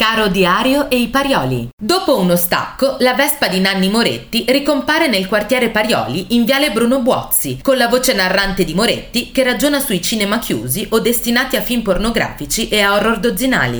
Caro Diario e i Parioli. Dopo uno stacco, la Vespa di Nanni Moretti ricompare nel quartiere Parioli in Viale Bruno Buozzi, con la voce narrante di Moretti che ragiona sui cinema chiusi o destinati a film pornografici e a horror dozzinali.